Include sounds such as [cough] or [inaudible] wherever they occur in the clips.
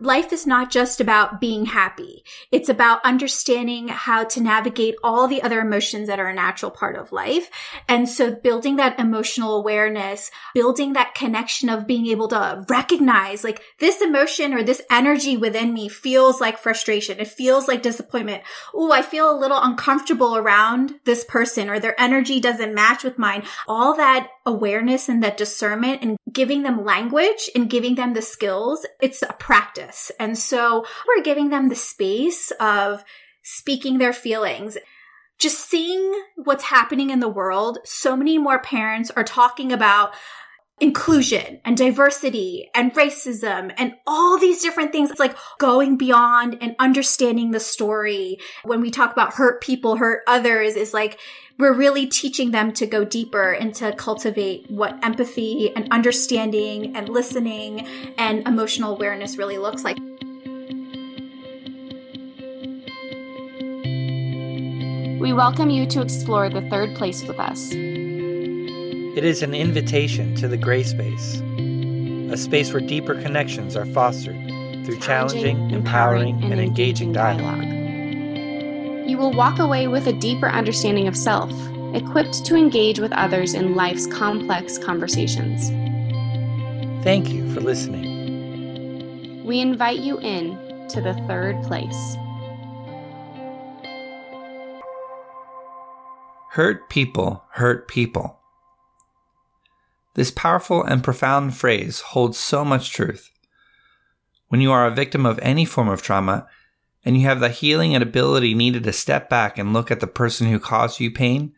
life is not just about being happy. It's about understanding how to navigate all the other emotions that are a natural part of life. And so building that emotional awareness, building that connection of being able to recognize like this emotion or this energy within me feels like frustration. It feels like disappointment. Oh, I feel a little uncomfortable around this person or their energy doesn't match with mine. All that awareness and that discernment and giving them language and giving them the skills. It's a practice. And so we're giving them the space of speaking their feelings. Just seeing what's happening in the world. So many more parents are talking about inclusion and diversity and racism and all these different things. It's like going beyond and understanding the story. When we talk about hurt people, hurt others is like, we're really teaching them to go deeper and to cultivate what empathy and understanding and listening and emotional awareness really looks like. We welcome you to explore the third place with us. It is an invitation to the gray space, a space where deeper connections are fostered through challenging, challenging empowering, and, and engaging dialogue. You will walk away with a deeper understanding of self, equipped to engage with others in life's complex conversations. Thank you for listening. We invite you in to the third place. Hurt people hurt people. This powerful and profound phrase holds so much truth. When you are a victim of any form of trauma, and you have the healing and ability needed to step back and look at the person who caused you pain,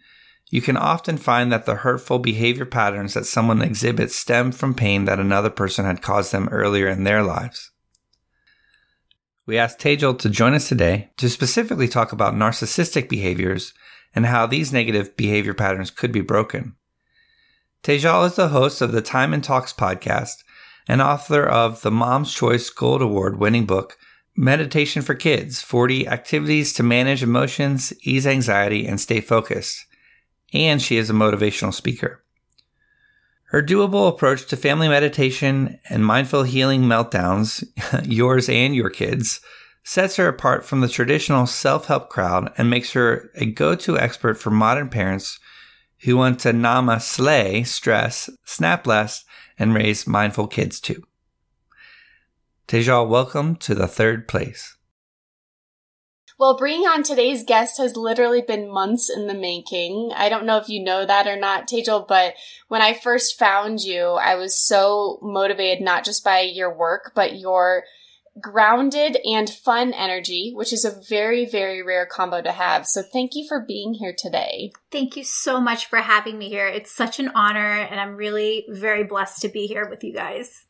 you can often find that the hurtful behavior patterns that someone exhibits stem from pain that another person had caused them earlier in their lives. We asked Tejal to join us today to specifically talk about narcissistic behaviors and how these negative behavior patterns could be broken. Tejal is the host of the Time and Talks podcast and author of the Mom's Choice Gold Award winning book, Meditation for Kids 40 Activities to Manage Emotions, Ease Anxiety, and Stay Focused. And she is a motivational speaker. Her doable approach to family meditation and mindful healing meltdowns, [laughs] yours and your kids, sets her apart from the traditional self help crowd and makes her a go to expert for modern parents who want to nama slay stress, snap less, and raise mindful kids too. Tejal, welcome to the third place. Well, bringing on today's guest has literally been months in the making. I don't know if you know that or not, Tejal, but when I first found you, I was so motivated not just by your work, but your grounded and fun energy, which is a very, very rare combo to have. So thank you for being here today. Thank you so much for having me here. It's such an honor, and I'm really very blessed to be here with you guys.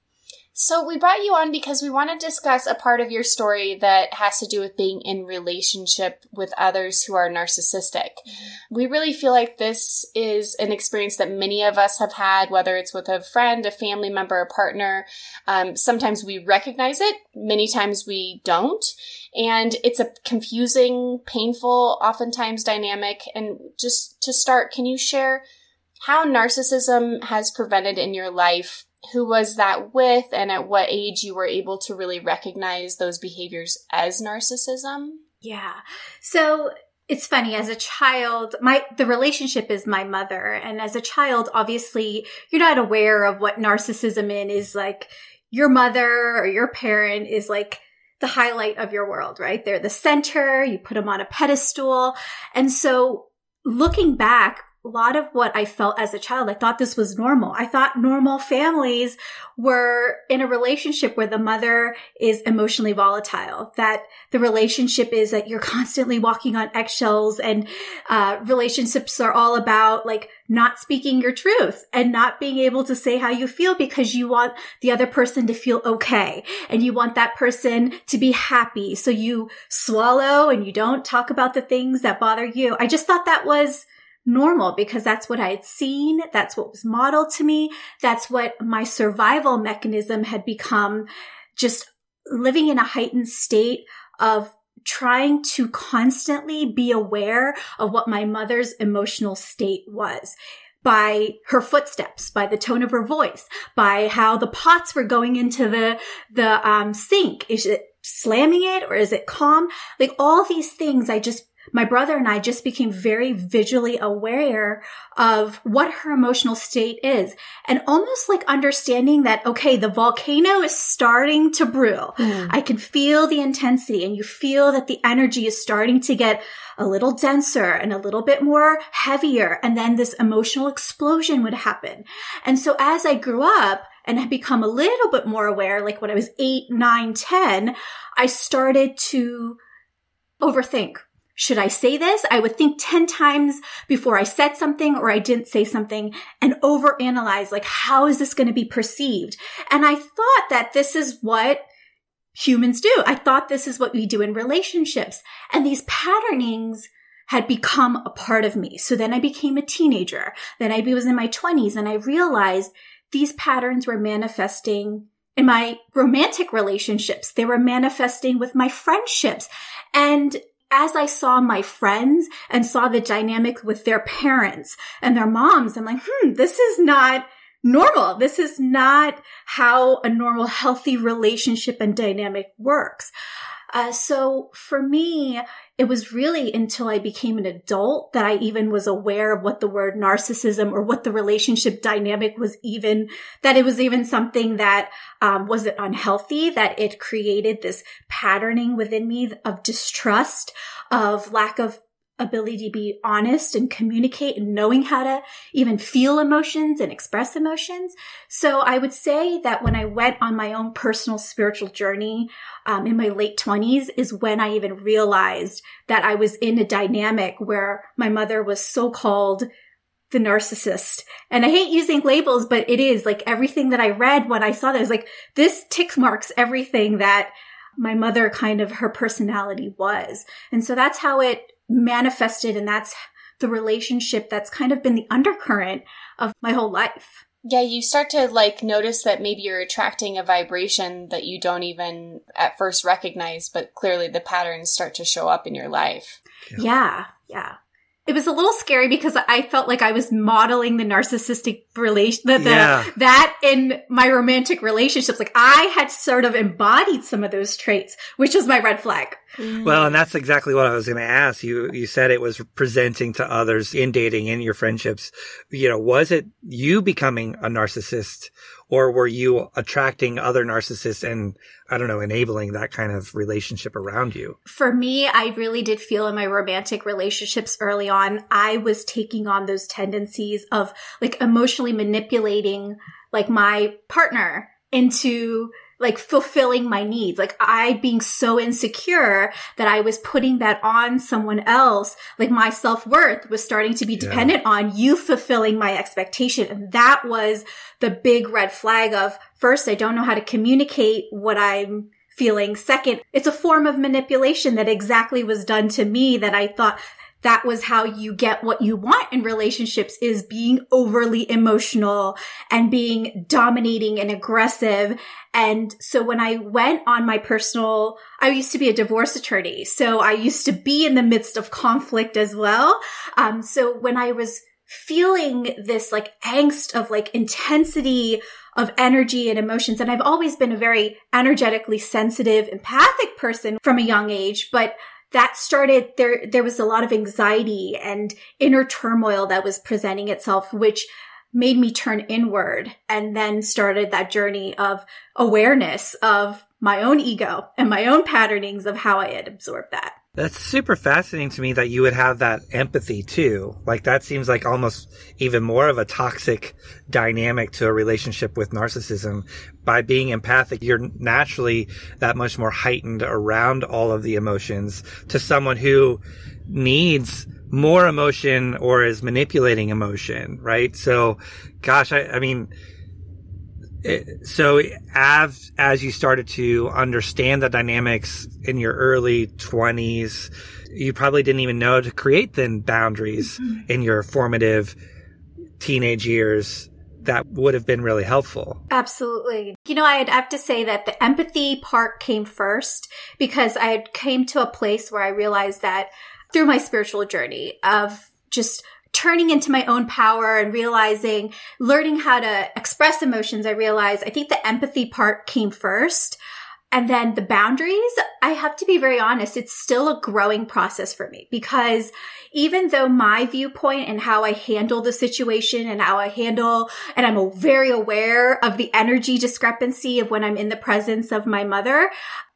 So, we brought you on because we want to discuss a part of your story that has to do with being in relationship with others who are narcissistic. Mm-hmm. We really feel like this is an experience that many of us have had, whether it's with a friend, a family member, a partner. Um, sometimes we recognize it, many times we don't. And it's a confusing, painful, oftentimes dynamic. And just to start, can you share how narcissism has prevented in your life who was that with and at what age you were able to really recognize those behaviors as narcissism? Yeah. So it's funny as a child my the relationship is my mother and as a child obviously you're not aware of what narcissism in is like your mother or your parent is like the highlight of your world right they're the center you put them on a pedestal and so looking back a lot of what I felt as a child, I thought this was normal. I thought normal families were in a relationship where the mother is emotionally volatile, that the relationship is that you're constantly walking on eggshells and uh, relationships are all about like not speaking your truth and not being able to say how you feel because you want the other person to feel okay and you want that person to be happy. So you swallow and you don't talk about the things that bother you. I just thought that was normal because that's what I had seen. That's what was modeled to me. That's what my survival mechanism had become just living in a heightened state of trying to constantly be aware of what my mother's emotional state was. by her footsteps, by the tone of her voice, by how the pots were going into the, the, um, sink. Is it slamming it or is it calm? Like all these things I just my brother and I just became very visually aware of what her emotional state is and almost like understanding that, okay, the volcano is starting to brew. Mm. I can feel the intensity and you feel that the energy is starting to get a little denser and a little bit more heavier. And then this emotional explosion would happen. And so as I grew up, and had become a little bit more aware, like when I was eight, nine, ten, I started to overthink should I say this? I would think 10 times before I said something or I didn't say something and overanalyze, like, how is this going to be perceived? And I thought that this is what humans do. I thought this is what we do in relationships. And these patternings had become a part of me. So then I became a teenager. Then I was in my 20s and I realized these patterns were manifesting in my romantic relationships. They were manifesting with my friendships. And as I saw my friends and saw the dynamic with their parents and their moms, I'm like, hmm, this is not normal. This is not how a normal, healthy relationship and dynamic works. Uh, so for me, it was really until I became an adult that I even was aware of what the word narcissism or what the relationship dynamic was even, that it was even something that um, wasn't unhealthy, that it created this patterning within me of distrust, of lack of ability to be honest and communicate and knowing how to even feel emotions and express emotions. So I would say that when I went on my own personal spiritual journey um, in my late 20s is when I even realized that I was in a dynamic where my mother was so called the narcissist. And I hate using labels, but it is like everything that I read when I saw that was like, this tick marks everything that my mother kind of her personality was. And so that's how it manifested and that's the relationship that's kind of been the undercurrent of my whole life. Yeah, you start to like notice that maybe you're attracting a vibration that you don't even at first recognize, but clearly the patterns start to show up in your life. Yeah, yeah. yeah it was a little scary because I felt like I was modeling the narcissistic relation, the, the, yeah. that in my romantic relationships. Like I had sort of embodied some of those traits, which was my red flag. Mm. Well, and that's exactly what I was going to ask you. You said it was presenting to others in dating, in your friendships. You know, was it you becoming a narcissist or were you attracting other narcissists and I don't know, enabling that kind of relationship around you? For me, I really did feel in my romantic relationships early on, I was taking on those tendencies of like emotionally manipulating like my partner into like fulfilling my needs. Like I being so insecure that I was putting that on someone else. Like my self worth was starting to be dependent yeah. on you fulfilling my expectation. And that was the big red flag of first, I don't know how to communicate what I'm feeling. Second, it's a form of manipulation that exactly was done to me that I thought that was how you get what you want in relationships is being overly emotional and being dominating and aggressive. And so when I went on my personal, I used to be a divorce attorney. So I used to be in the midst of conflict as well. Um, so when I was feeling this like angst of like intensity of energy and emotions. And I've always been a very energetically sensitive, empathic person from a young age, but that started there there was a lot of anxiety and inner turmoil that was presenting itself which made me turn inward and then started that journey of awareness of my own ego and my own patternings of how I had absorbed that. That's super fascinating to me that you would have that empathy too. Like that seems like almost even more of a toxic dynamic to a relationship with narcissism. By being empathic, you're naturally that much more heightened around all of the emotions to someone who needs more emotion or is manipulating emotion, right? So, gosh, I, I mean, so as as you started to understand the dynamics in your early 20s you probably didn't even know to create then boundaries mm-hmm. in your formative teenage years that would have been really helpful. Absolutely. You know, I'd have to say that the empathy part came first because I came to a place where I realized that through my spiritual journey of just turning into my own power and realizing, learning how to express emotions, I realized I think the empathy part came first. And then the boundaries, I have to be very honest, it's still a growing process for me because even though my viewpoint and how I handle the situation and how I handle, and I'm very aware of the energy discrepancy of when I'm in the presence of my mother,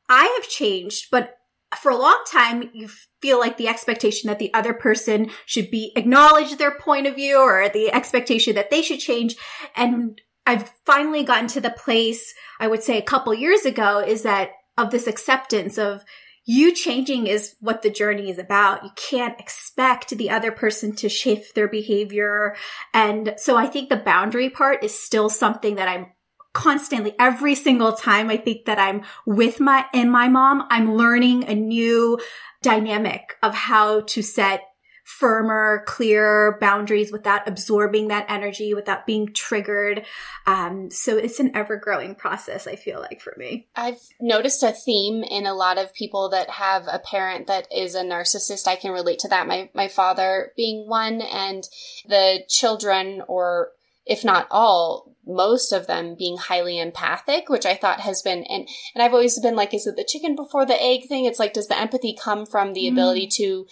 I have changed, but for a long time, you feel like the expectation that the other person should be acknowledge their point of view or the expectation that they should change. And I've finally gotten to the place, I would say a couple years ago, is that of this acceptance of you changing is what the journey is about. You can't expect the other person to shift their behavior. And so I think the boundary part is still something that I'm constantly every single time I think that I'm with my and my mom, I'm learning a new dynamic of how to set firmer, clearer boundaries without absorbing that energy, without being triggered. Um, so it's an ever growing process, I feel like for me. I've noticed a theme in a lot of people that have a parent that is a narcissist. I can relate to that. My, my father being one and the children or if not all, most of them being highly empathic, which I thought has been, and, and I've always been like, is it the chicken before the egg thing? It's like, does the empathy come from the mm. ability to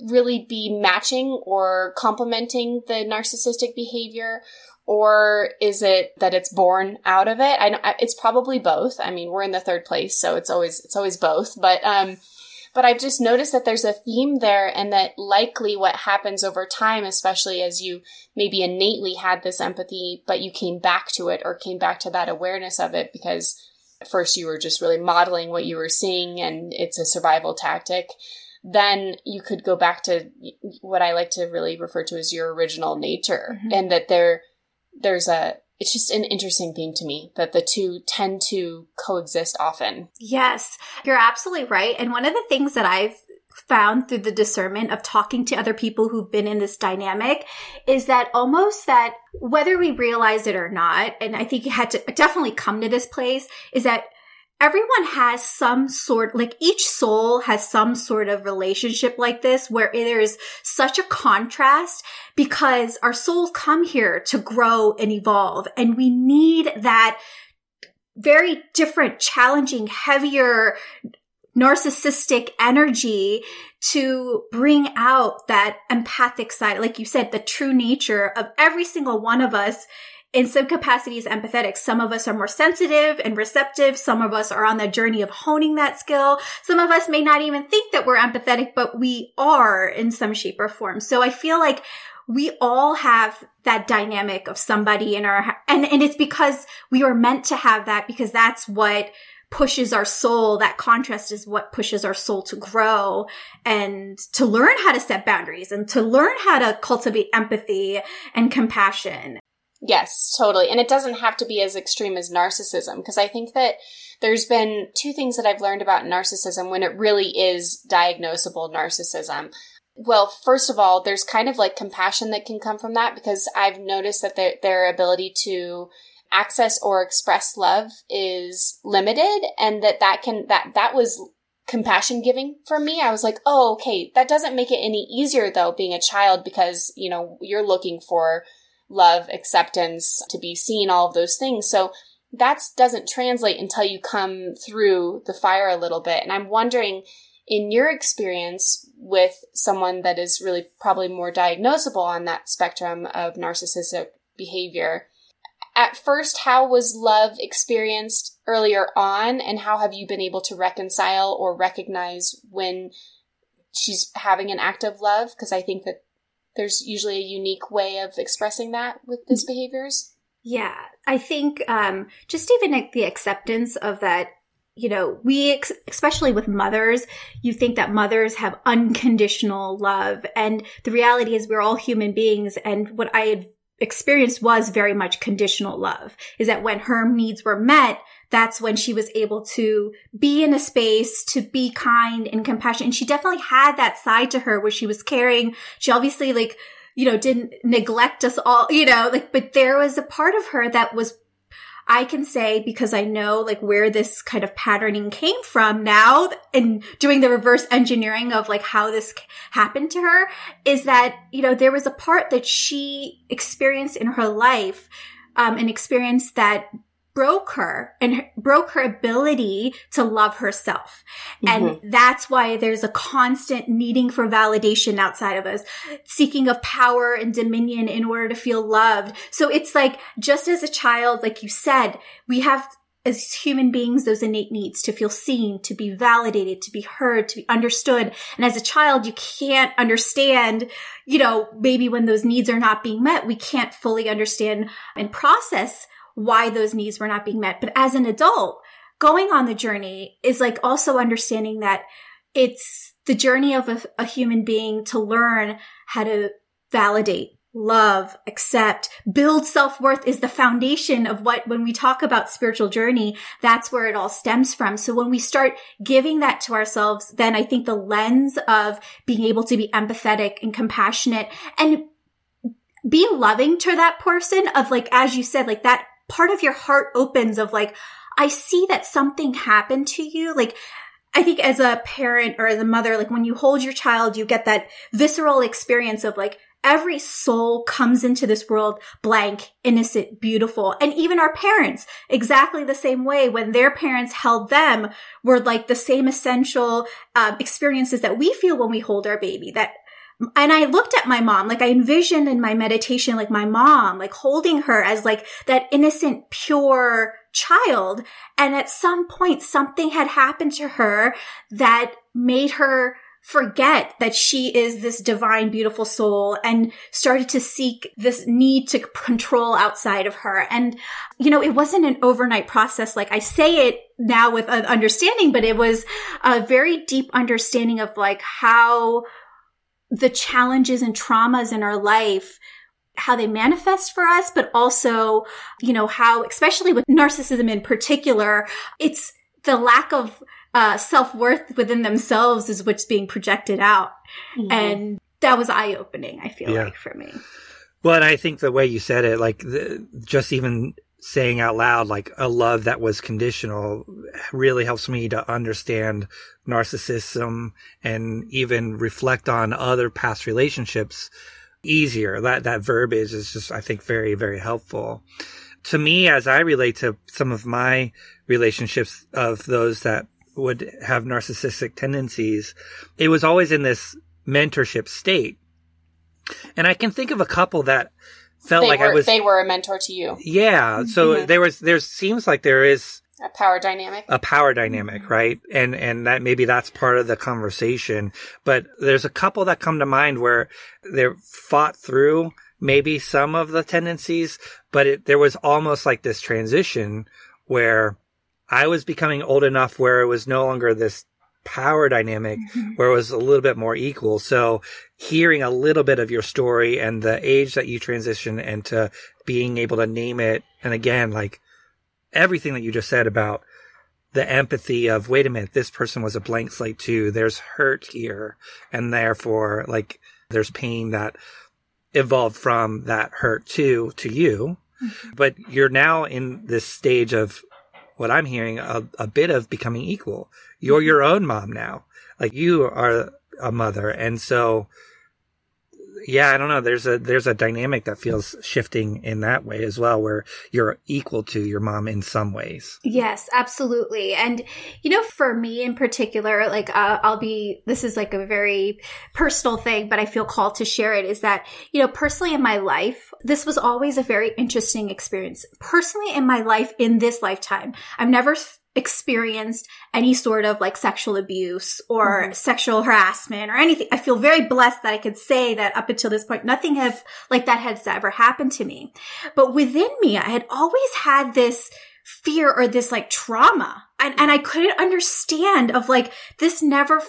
really be matching or complementing the narcissistic behavior? Or is it that it's born out of it? I know it's probably both. I mean, we're in the third place, so it's always, it's always both, but, um, but I've just noticed that there's a theme there and that likely what happens over time, especially as you maybe innately had this empathy, but you came back to it or came back to that awareness of it because first you were just really modeling what you were seeing and it's a survival tactic. Then you could go back to what I like to really refer to as your original nature mm-hmm. and that there, there's a, it's just an interesting thing to me that the two tend to coexist often. Yes, you're absolutely right. And one of the things that I've found through the discernment of talking to other people who've been in this dynamic is that almost that whether we realize it or not, and I think you had to definitely come to this place, is that everyone has some sort, like each soul has some sort of relationship like this where there's such a contrast because our souls come here to grow and evolve and we need that very different, challenging, heavier, narcissistic energy to bring out that empathic side. Like you said, the true nature of every single one of us in some capacities empathetic. Some of us are more sensitive and receptive. Some of us are on the journey of honing that skill. Some of us may not even think that we're empathetic, but we are in some shape or form. So I feel like we all have that dynamic of somebody in our, and, and it's because we are meant to have that because that's what pushes our soul. That contrast is what pushes our soul to grow and to learn how to set boundaries and to learn how to cultivate empathy and compassion. Yes, totally. And it doesn't have to be as extreme as narcissism because I think that there's been two things that I've learned about narcissism when it really is diagnosable narcissism. Well, first of all, there's kind of like compassion that can come from that because I've noticed that their, their ability to access or express love is limited and that that can, that, that was compassion giving for me. I was like, oh, okay, that doesn't make it any easier though, being a child because, you know, you're looking for love, acceptance, to be seen, all of those things. So that doesn't translate until you come through the fire a little bit. And I'm wondering, in your experience with someone that is really probably more diagnosable on that spectrum of narcissistic behavior, at first, how was love experienced earlier on, and how have you been able to reconcile or recognize when she's having an act of love? Because I think that there's usually a unique way of expressing that with these behaviors. Yeah, I think um, just even the acceptance of that you know, we, ex- especially with mothers, you think that mothers have unconditional love. And the reality is we're all human beings. And what I had experienced was very much conditional love is that when her needs were met, that's when she was able to be in a space to be kind and compassionate. And she definitely had that side to her where she was caring. She obviously like, you know, didn't neglect us all, you know, like, but there was a part of her that was I can say because I know like where this kind of patterning came from now and doing the reverse engineering of like how this happened to her is that, you know, there was a part that she experienced in her life, um, an experience that broke her and broke her ability to love herself. Mm-hmm. And that's why there's a constant needing for validation outside of us, seeking of power and dominion in order to feel loved. So it's like, just as a child, like you said, we have as human beings, those innate needs to feel seen, to be validated, to be heard, to be understood. And as a child, you can't understand, you know, maybe when those needs are not being met, we can't fully understand and process why those needs were not being met. But as an adult, going on the journey is like also understanding that it's the journey of a, a human being to learn how to validate love, accept, build self-worth is the foundation of what, when we talk about spiritual journey, that's where it all stems from. So when we start giving that to ourselves, then I think the lens of being able to be empathetic and compassionate and be loving to that person of like, as you said, like that part of your heart opens of like, I see that something happened to you. Like, I think as a parent or as a mother, like when you hold your child, you get that visceral experience of like, every soul comes into this world blank, innocent, beautiful. And even our parents, exactly the same way when their parents held them were like the same essential um, experiences that we feel when we hold our baby that and I looked at my mom, like I envisioned in my meditation, like my mom, like holding her as like that innocent, pure child. And at some point, something had happened to her that made her forget that she is this divine, beautiful soul and started to seek this need to control outside of her. And, you know, it wasn't an overnight process. Like I say it now with an understanding, but it was a very deep understanding of like how the challenges and traumas in our life how they manifest for us, but also, you know, how, especially with narcissism in particular, it's the lack of uh, self worth within themselves is what's being projected out. Mm-hmm. And that was eye opening, I feel yeah. like, for me. Well, and I think the way you said it, like the, just even saying out loud like a love that was conditional really helps me to understand narcissism and even reflect on other past relationships easier. That that verbiage is just I think very very helpful. To me as I relate to some of my relationships of those that would have narcissistic tendencies, it was always in this mentorship state. And I can think of a couple that felt they like were, I was. They were a mentor to you. Yeah. So mm-hmm. there was. There seems like there is a power dynamic. A power dynamic, right? And and that maybe that's part of the conversation. But there's a couple that come to mind where they're fought through maybe some of the tendencies, but it, there was almost like this transition where I was becoming old enough where it was no longer this power dynamic mm-hmm. where it was a little bit more equal. So hearing a little bit of your story and the age that you transition into being able to name it. And again, like everything that you just said about the empathy of, wait a minute, this person was a blank slate too. There's hurt here. And therefore, like there's pain that evolved from that hurt too to you. Mm-hmm. But you're now in this stage of what I'm hearing a, a bit of becoming equal. You're your own mom now. Like you are a mother. And so, yeah, I don't know. There's a, there's a dynamic that feels shifting in that way as well, where you're equal to your mom in some ways. Yes, absolutely. And, you know, for me in particular, like, uh, I'll be, this is like a very personal thing, but I feel called to share it is that, you know, personally in my life, this was always a very interesting experience. Personally in my life in this lifetime, I've never experienced any sort of like sexual abuse or mm-hmm. sexual harassment or anything. I feel very blessed that I could say that up until this point, nothing have like that has ever happened to me. But within me, I had always had this fear or this like trauma and, and I couldn't understand of like this never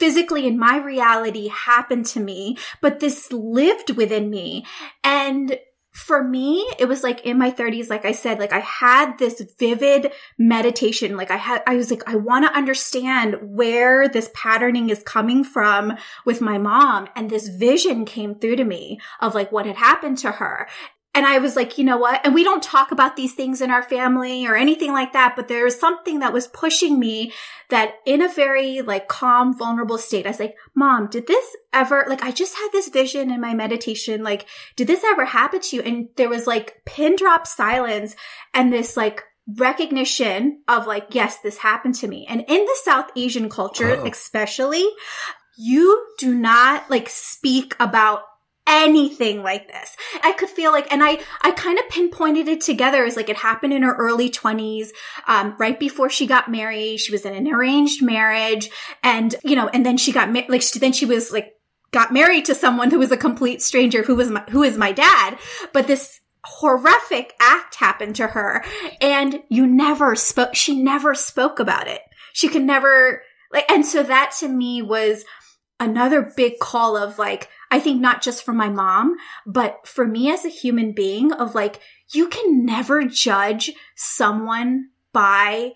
physically in my reality happened to me, but this lived within me. And for me, it was like in my 30s, like I said, like I had this vivid meditation. Like I had, I was like, I want to understand where this patterning is coming from with my mom. And this vision came through to me of like what had happened to her. And I was like, you know what? And we don't talk about these things in our family or anything like that, but there was something that was pushing me that in a very like calm, vulnerable state, I was like, mom, did this ever, like, I just had this vision in my meditation. Like, did this ever happen to you? And there was like pin drop silence and this like recognition of like, yes, this happened to me. And in the South Asian culture, oh. especially, you do not like speak about anything like this. I could feel like, and I, I kind of pinpointed it together as like it happened in her early twenties, um, right before she got married. She was in an arranged marriage and, you know, and then she got, ma- like, she, then she was like, got married to someone who was a complete stranger who was my, who is my dad. But this horrific act happened to her and you never spoke, she never spoke about it. She could never, like, and so that to me was another big call of like, I think not just for my mom, but for me as a human being of like, you can never judge someone by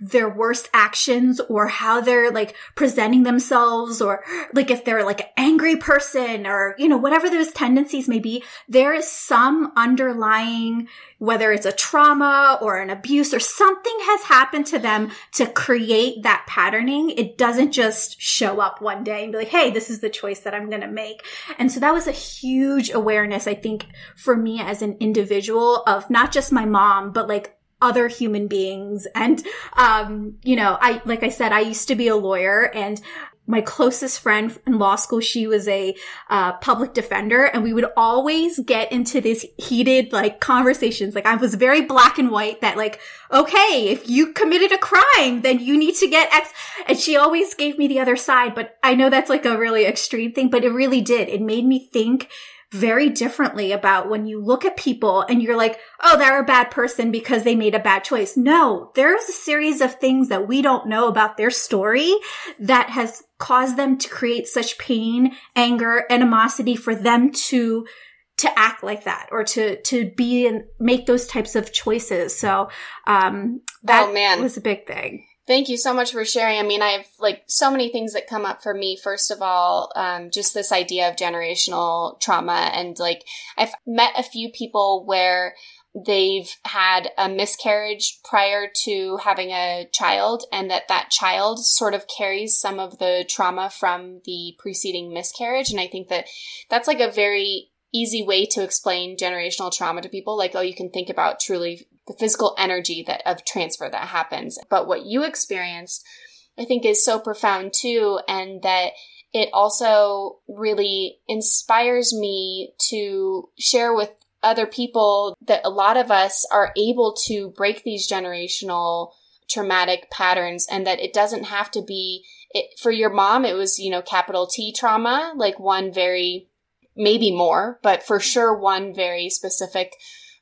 their worst actions or how they're like presenting themselves or like if they're like an angry person or, you know, whatever those tendencies may be, there is some underlying, whether it's a trauma or an abuse or something has happened to them to create that patterning. It doesn't just show up one day and be like, Hey, this is the choice that I'm going to make. And so that was a huge awareness, I think, for me as an individual of not just my mom, but like other human beings. And, um, you know, I, like I said, I used to be a lawyer and my closest friend in law school, she was a uh, public defender, and we would always get into this heated like conversations. Like I was very black and white that like, okay, if you committed a crime, then you need to get X. And she always gave me the other side. But I know that's like a really extreme thing, but it really did. It made me think very differently about when you look at people and you're like, oh, they're a bad person because they made a bad choice. No, there's a series of things that we don't know about their story that has caused them to create such pain, anger, animosity for them to to act like that or to to be and make those types of choices. So um that oh, man. was a big thing. Thank you so much for sharing. I mean, I have like so many things that come up for me. First of all, um, just this idea of generational trauma. And like, I've met a few people where they've had a miscarriage prior to having a child and that that child sort of carries some of the trauma from the preceding miscarriage. And I think that that's like a very easy way to explain generational trauma to people. Like, oh, you can think about truly the physical energy that of transfer that happens. But what you experienced, I think is so profound too. And that it also really inspires me to share with other people that a lot of us are able to break these generational traumatic patterns and that it doesn't have to be it, for your mom it was you know capital T trauma like one very maybe more but for sure one very specific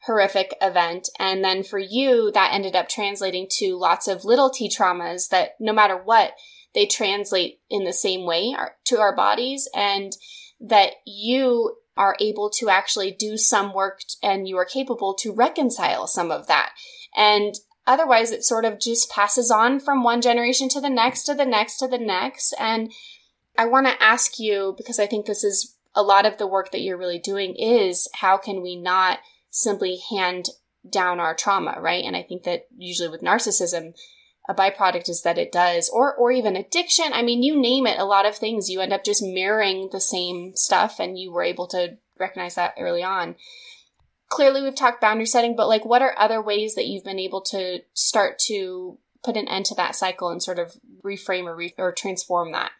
horrific event. And then for you, that ended up translating to lots of little t traumas that no matter what, they translate in the same way to our bodies and that you are able to actually do some work and you are capable to reconcile some of that. And otherwise it sort of just passes on from one generation to the next to the next to the next. And I want to ask you, because I think this is a lot of the work that you're really doing is how can we not simply hand down our trauma, right? And I think that usually with narcissism, a byproduct is that it does, or or even addiction. I mean, you name it, a lot of things you end up just mirroring the same stuff, and you were able to recognize that early on. Clearly, we've talked boundary setting, but like, what are other ways that you've been able to start to put an end to that cycle and sort of reframe or re- or transform that?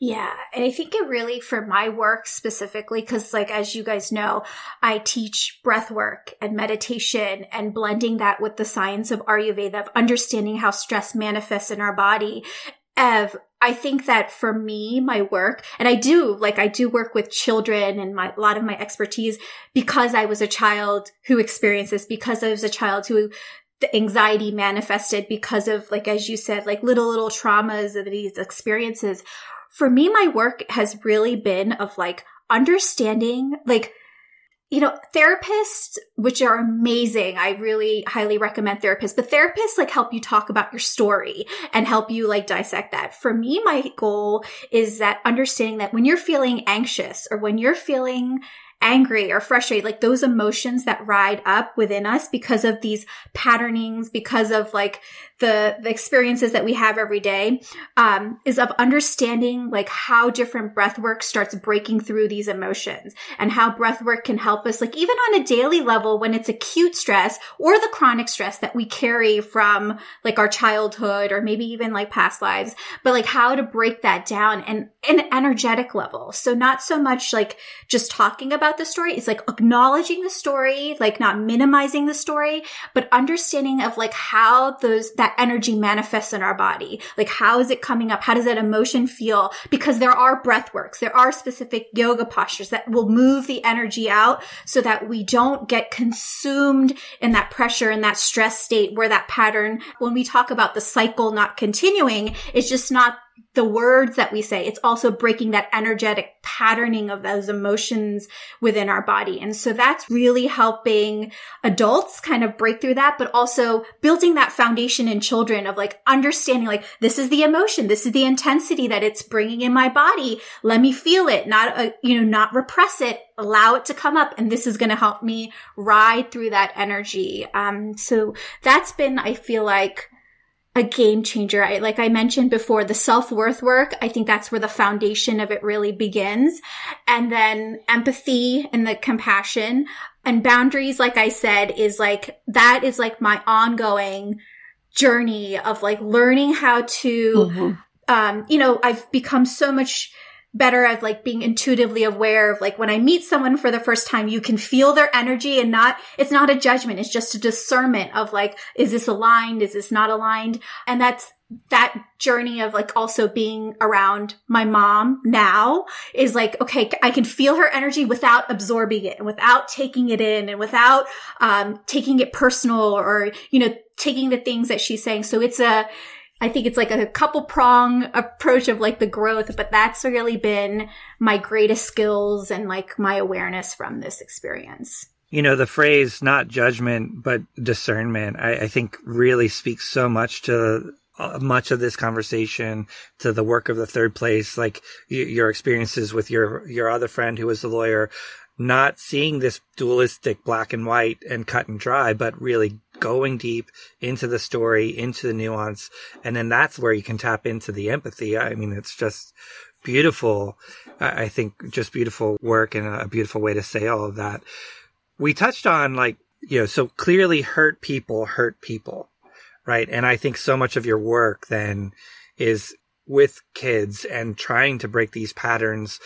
Yeah. And I think it really, for my work specifically, because like, as you guys know, I teach breath work and meditation and blending that with the science of Ayurveda, of understanding how stress manifests in our body. Ev, I think that for me, my work, and I do, like, I do work with children and my, a lot of my expertise because I was a child who experienced this, because I was a child who the anxiety manifested because of, like, as you said, like little, little traumas of these experiences for me, my work has really been of like understanding, like, you know, therapists, which are amazing. I really highly recommend therapists, but therapists like help you talk about your story and help you like dissect that. For me, my goal is that understanding that when you're feeling anxious or when you're feeling angry or frustrated, like those emotions that ride up within us because of these patternings, because of like the, the experiences that we have every day, um, is of understanding like how different breath work starts breaking through these emotions and how breath work can help us, like even on a daily level when it's acute stress or the chronic stress that we carry from like our childhood or maybe even like past lives, but like how to break that down and an energetic level. So not so much like just talking about the story. is like acknowledging the story, like not minimizing the story, but understanding of like how those, that energy manifests in our body. Like how is it coming up? How does that emotion feel? Because there are breath works. There are specific yoga postures that will move the energy out so that we don't get consumed in that pressure and that stress state where that pattern, when we talk about the cycle not continuing, it's just not the words that we say. It's also breaking that energetic patterning of those emotions within our body. And so that's really helping adults kind of break through that, but also building that foundation in children of like understanding like, this is the emotion. This is the intensity that it's bringing in my body. Let me feel it, not, uh, you know, not repress it, allow it to come up. And this is going to help me ride through that energy. Um, so that's been, I feel like, a game changer. I, like I mentioned before, the self-worth work, I think that's where the foundation of it really begins. And then empathy and the compassion and boundaries, like I said, is like, that is like my ongoing journey of like learning how to, mm-hmm. um, you know, I've become so much better at like being intuitively aware of like when I meet someone for the first time, you can feel their energy and not, it's not a judgment. It's just a discernment of like, is this aligned? Is this not aligned? And that's, that journey of like also being around my mom now is like, okay, I can feel her energy without absorbing it and without taking it in and without, um, taking it personal or, you know, taking the things that she's saying. So it's a, I think it's like a couple prong approach of like the growth, but that's really been my greatest skills and like my awareness from this experience. You know, the phrase not judgment, but discernment, I, I think really speaks so much to uh, much of this conversation to the work of the third place, like your experiences with your, your other friend who was a lawyer not seeing this dualistic black and white and cut and dry, but really going deep into the story, into the nuance. And then that's where you can tap into the empathy. I mean, it's just beautiful. I think just beautiful work and a beautiful way to say all of that. We touched on like, you know, so clearly hurt people hurt people, right? And I think so much of your work then is with kids and trying to break these patterns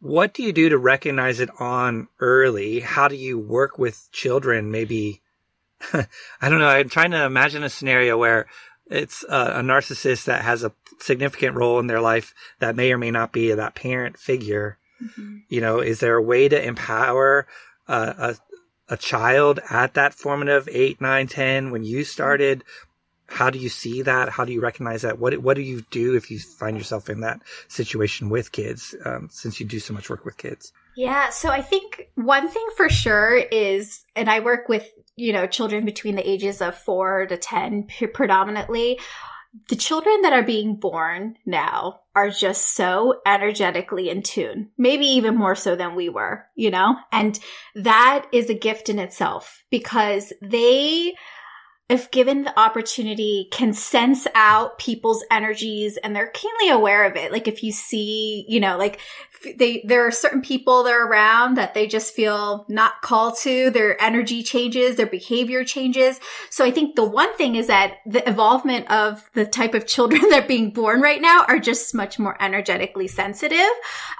what do you do to recognize it on early? How do you work with children? Maybe, [laughs] I don't know. I'm trying to imagine a scenario where it's a, a, narcissist that has a significant role in their life that may or may not be that parent figure. Mm-hmm. You know, is there a way to empower a, a child at that formative eight, nine, ten when you started? How do you see that? How do you recognize that? What what do you do if you find yourself in that situation with kids? Um, since you do so much work with kids. Yeah, so I think one thing for sure is, and I work with you know children between the ages of four to ten predominantly. The children that are being born now are just so energetically in tune, maybe even more so than we were, you know? And that is a gift in itself because they if given the opportunity, can sense out people's energies and they're keenly aware of it. Like if you see, you know, like they, there are certain people that are around that they just feel not called to, their energy changes, their behavior changes. So I think the one thing is that the involvement of the type of children [laughs] that are being born right now are just much more energetically sensitive.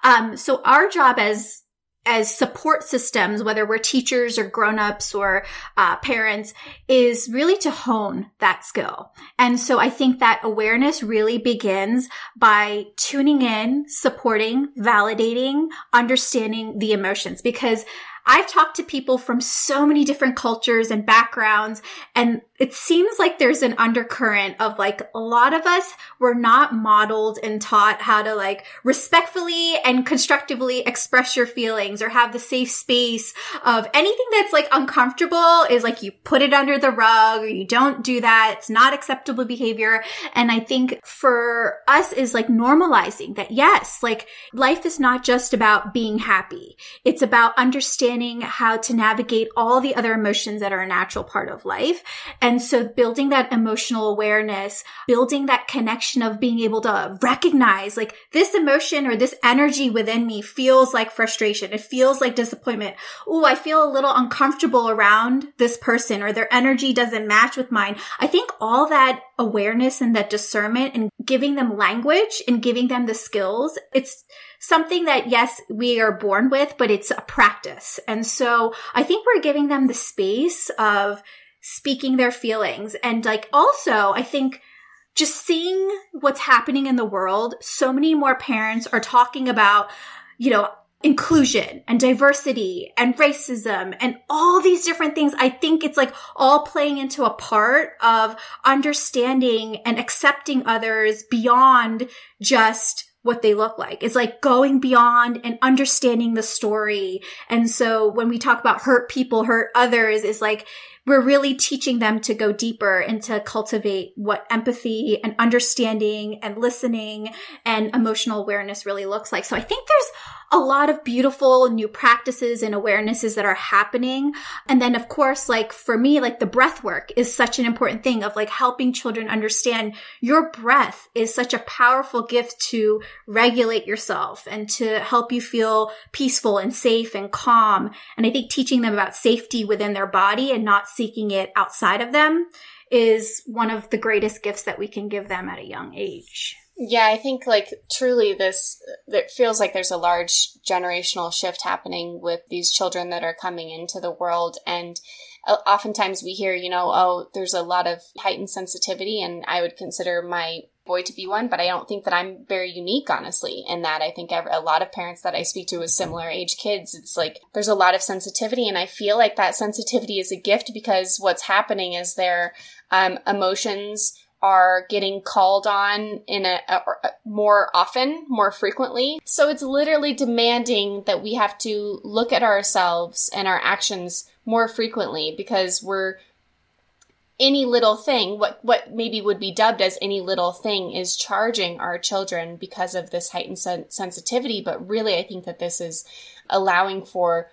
Um, so our job as as support systems, whether we're teachers or grown-ups or uh, parents, is really to hone that skill. And so I think that awareness really begins by tuning in, supporting, validating, understanding the emotions because I've talked to people from so many different cultures and backgrounds and it seems like there's an undercurrent of like a lot of us were not modeled and taught how to like respectfully and constructively express your feelings or have the safe space of anything that's like uncomfortable is like you put it under the rug or you don't do that. It's not acceptable behavior. And I think for us is like normalizing that yes, like life is not just about being happy. It's about understanding how to navigate all the other emotions that are a natural part of life. And and so building that emotional awareness, building that connection of being able to recognize like this emotion or this energy within me feels like frustration. It feels like disappointment. Oh, I feel a little uncomfortable around this person or their energy doesn't match with mine. I think all that awareness and that discernment and giving them language and giving them the skills, it's something that yes, we are born with, but it's a practice. And so I think we're giving them the space of speaking their feelings. And like also, I think just seeing what's happening in the world, so many more parents are talking about, you know, inclusion and diversity and racism and all these different things. I think it's like all playing into a part of understanding and accepting others beyond just what they look like. It's like going beyond and understanding the story. And so when we talk about hurt people, hurt others, is like we're really teaching them to go deeper and to cultivate what empathy and understanding and listening and emotional awareness really looks like. So I think there's a lot of beautiful new practices and awarenesses that are happening. And then of course, like for me, like the breath work is such an important thing of like helping children understand your breath is such a powerful gift to regulate yourself and to help you feel peaceful and safe and calm. And I think teaching them about safety within their body and not seeking it outside of them is one of the greatest gifts that we can give them at a young age. Yeah, I think like truly this it feels like there's a large generational shift happening with these children that are coming into the world and uh, oftentimes we hear, you know, oh, there's a lot of heightened sensitivity and I would consider my boy to be one, but I don't think that I'm very unique, honestly, in that I think a lot of parents that I speak to with similar age kids, it's like there's a lot of sensitivity. And I feel like that sensitivity is a gift because what's happening is their um, emotions are getting called on in a, a, a, more often, more frequently. So it's literally demanding that we have to look at ourselves and our actions more frequently because we're any little thing, what what maybe would be dubbed as any little thing, is charging our children because of this heightened sen- sensitivity. But really, I think that this is allowing for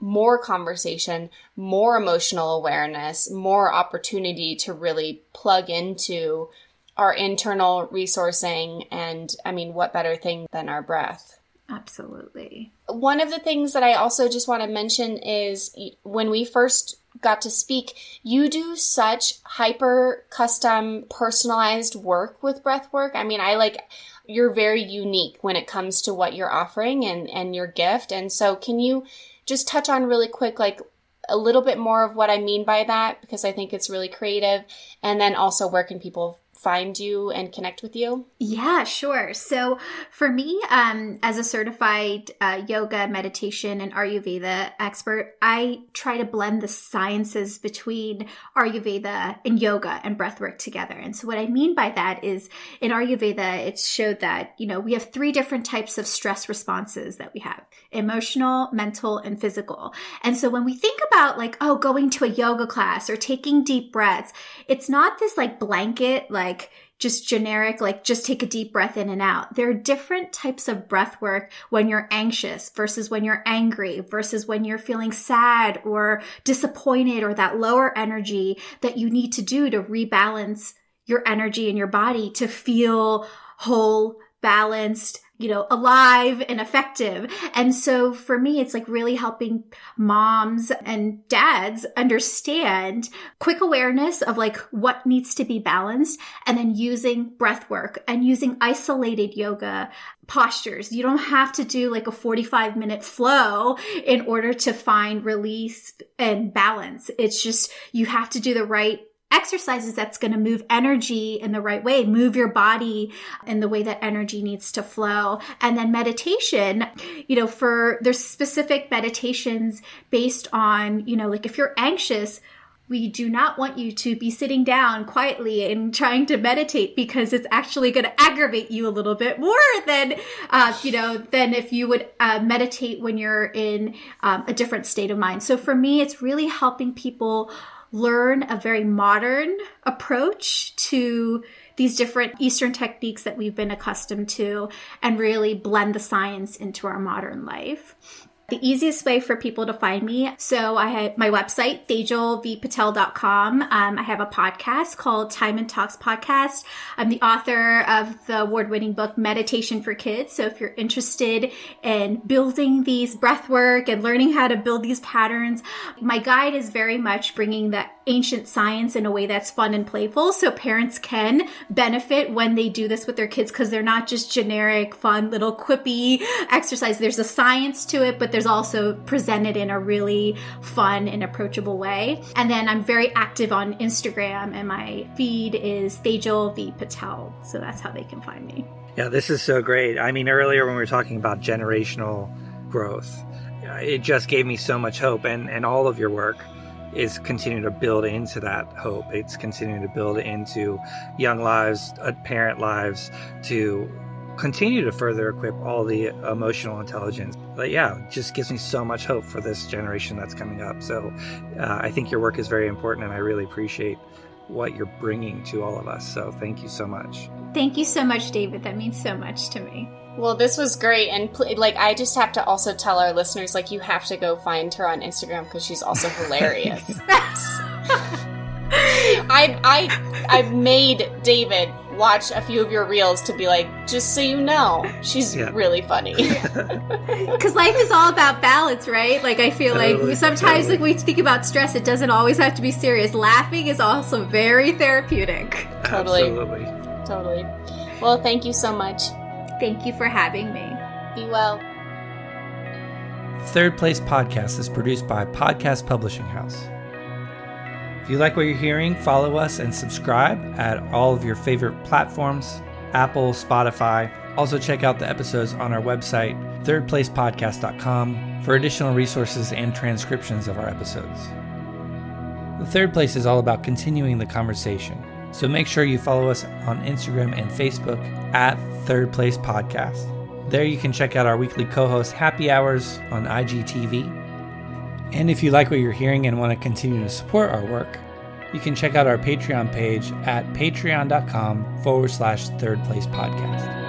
more conversation, more emotional awareness, more opportunity to really plug into our internal resourcing. And I mean, what better thing than our breath? Absolutely. One of the things that I also just want to mention is when we first got to speak, you do such hyper custom personalized work with breath work. I mean, I like you're very unique when it comes to what you're offering and and your gift. And so can you just touch on really quick, like a little bit more of what I mean by that because I think it's really creative. And then also, where can people find you and connect with you? Yeah, sure. So for me, um, as a certified uh, yoga, meditation, and Ayurveda expert, I try to blend the sciences between Ayurveda and yoga and breathwork together. And so what I mean by that is in Ayurveda, it showed that, you know, we have three different types of stress responses that we have emotional, mental, and physical. And so when we think about like, oh, going to a yoga class or taking deep breaths, it's not this like blanket, like, like just generic, like just take a deep breath in and out. There are different types of breath work when you're anxious versus when you're angry versus when you're feeling sad or disappointed or that lower energy that you need to do to rebalance your energy in your body to feel whole, balanced, you know, alive and effective. And so for me, it's like really helping moms and dads understand quick awareness of like what needs to be balanced and then using breath work and using isolated yoga postures. You don't have to do like a 45 minute flow in order to find release and balance. It's just you have to do the right exercises that's going to move energy in the right way, move your body in the way that energy needs to flow. And then meditation, you know, for there's specific meditations based on, you know, like if you're anxious, we do not want you to be sitting down quietly and trying to meditate because it's actually going to aggravate you a little bit more than, uh, you know, than if you would uh, meditate when you're in um, a different state of mind. So for me, it's really helping people learn a very modern approach to these different Eastern techniques that we've been accustomed to and really blend the science into our modern life. The easiest way for people to find me. So I have my website, tejalvpatel.com. Um, I have a podcast called Time and Talks Podcast. I'm the author of the award winning book, Meditation for Kids. So if you're interested in building these breath work and learning how to build these patterns, my guide is very much bringing the ancient science in a way that's fun and playful. So parents can benefit when they do this with their kids because they're not just generic, fun, little quippy exercise. There's a science to it, but there's also presented in a really fun and approachable way. And then I'm very active on Instagram, and my feed is Tejal V Patel. So that's how they can find me. Yeah, this is so great. I mean, earlier when we were talking about generational growth, it just gave me so much hope, and, and all of your work is continuing to build into that hope. It's continuing to build into young lives, uh, parent lives, to continue to further equip all the emotional intelligence. But yeah, just gives me so much hope for this generation that's coming up. So uh, I think your work is very important, and I really appreciate what you're bringing to all of us. So thank you so much. Thank you so much, David. That means so much to me. Well, this was great, and pl- like I just have to also tell our listeners, like you have to go find her on Instagram because she's also [laughs] hilarious. [laughs] [laughs] I I I've made David watch a few of your reels to be like, just so you know, she's yeah. really funny. [laughs] [laughs] Because life is all about balance, right? Like I feel totally, like sometimes totally. like we think about stress, it doesn't always have to be serious. Laughing is also very therapeutic. Totally. Absolutely. Totally. Well, thank you so much. Thank you for having me. Be well. Third Place Podcast is produced by Podcast Publishing House. You like what you're hearing, follow us and subscribe at all of your favorite platforms Apple, Spotify. Also, check out the episodes on our website, thirdplacepodcast.com, for additional resources and transcriptions of our episodes. The third place is all about continuing the conversation. So make sure you follow us on Instagram and Facebook at Third Place Podcast. There you can check out our weekly co host Happy Hours on IGTV. And if you like what you're hearing and want to continue to support our work, you can check out our Patreon page at patreon.com forward slash third place podcast.